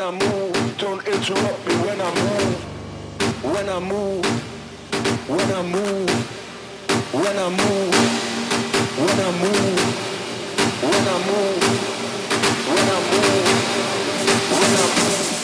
When I move, don't interrupt me when I move. When I move, when I move, when I move, when I move, when I move, when I move, when I move.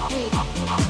好。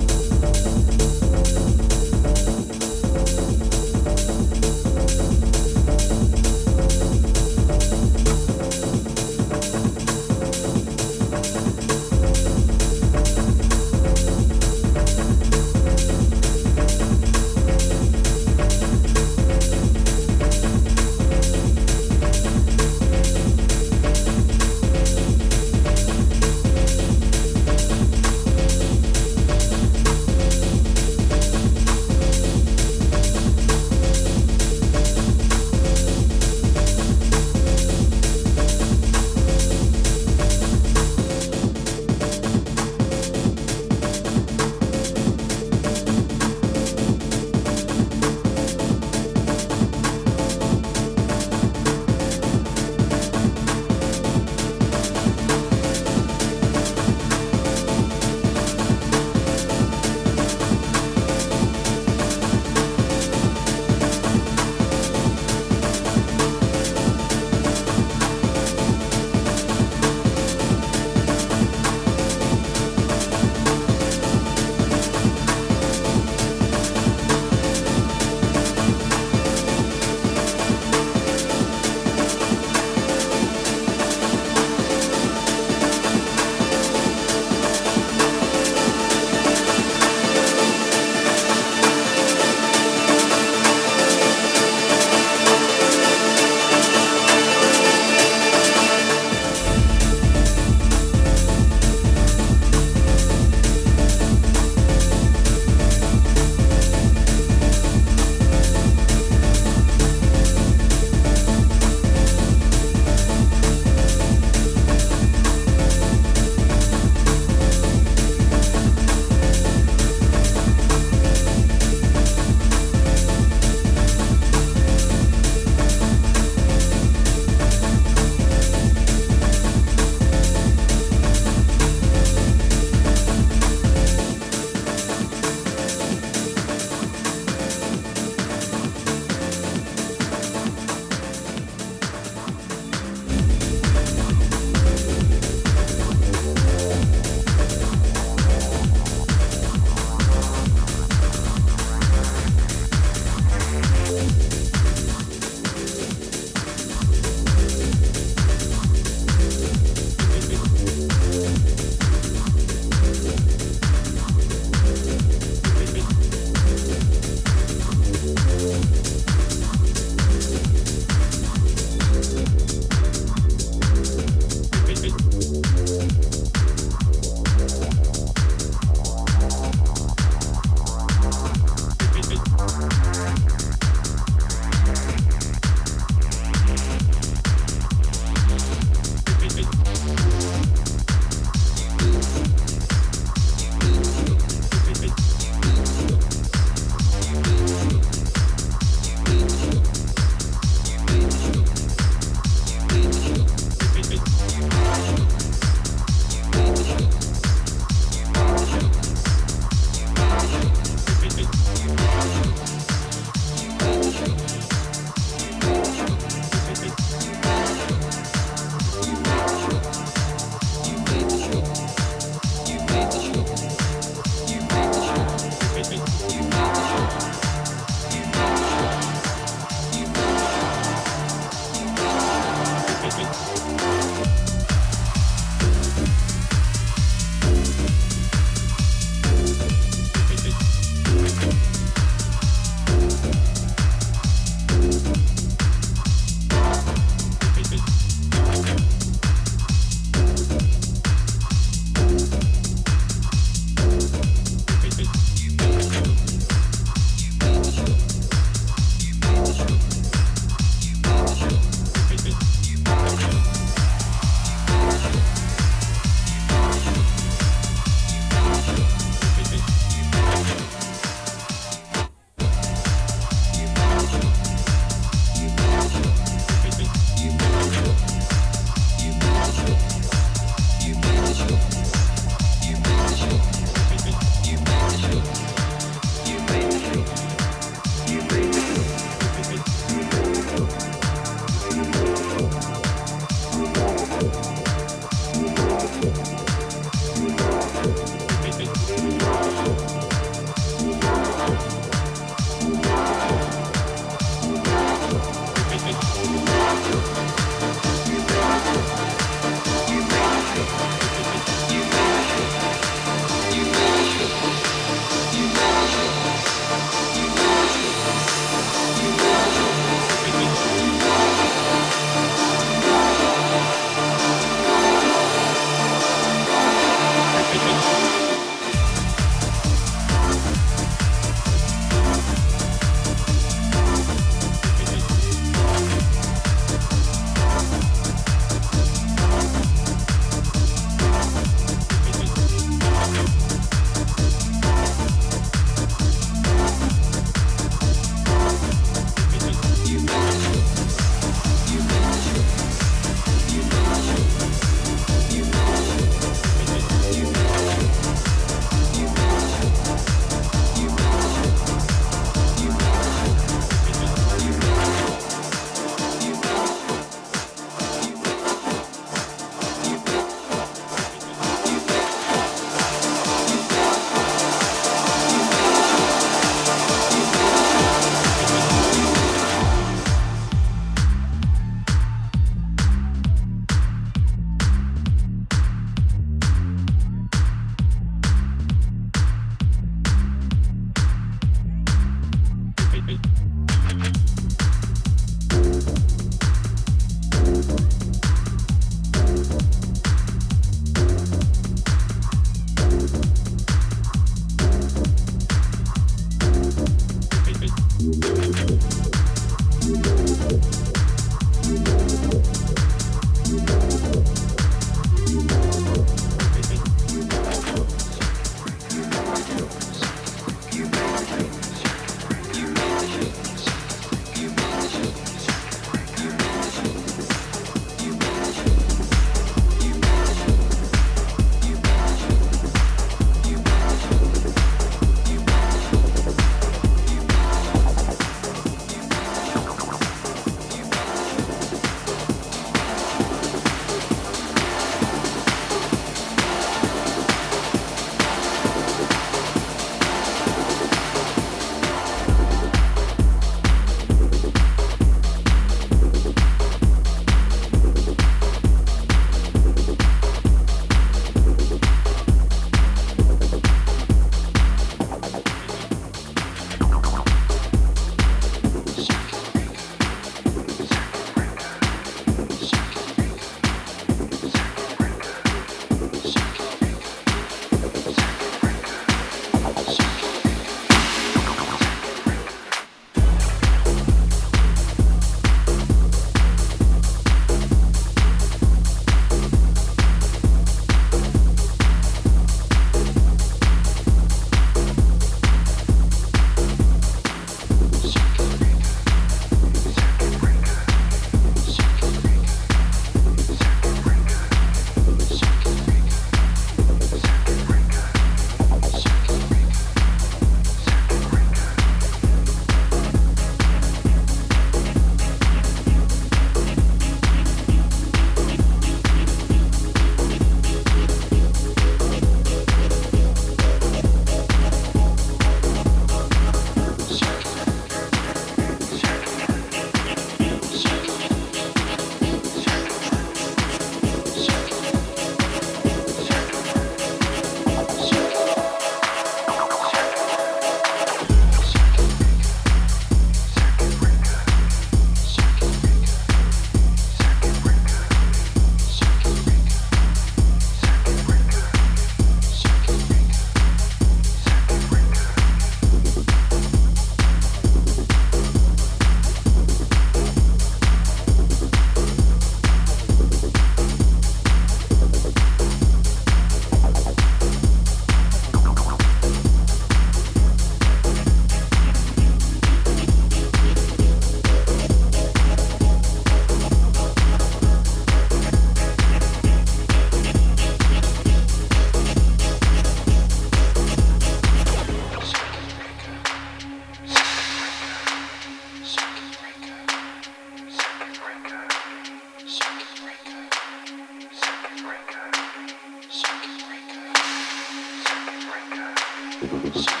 Peace.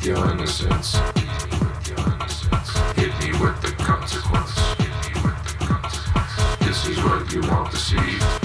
with your innocence. Hit me with the consequence. This is what you want to see.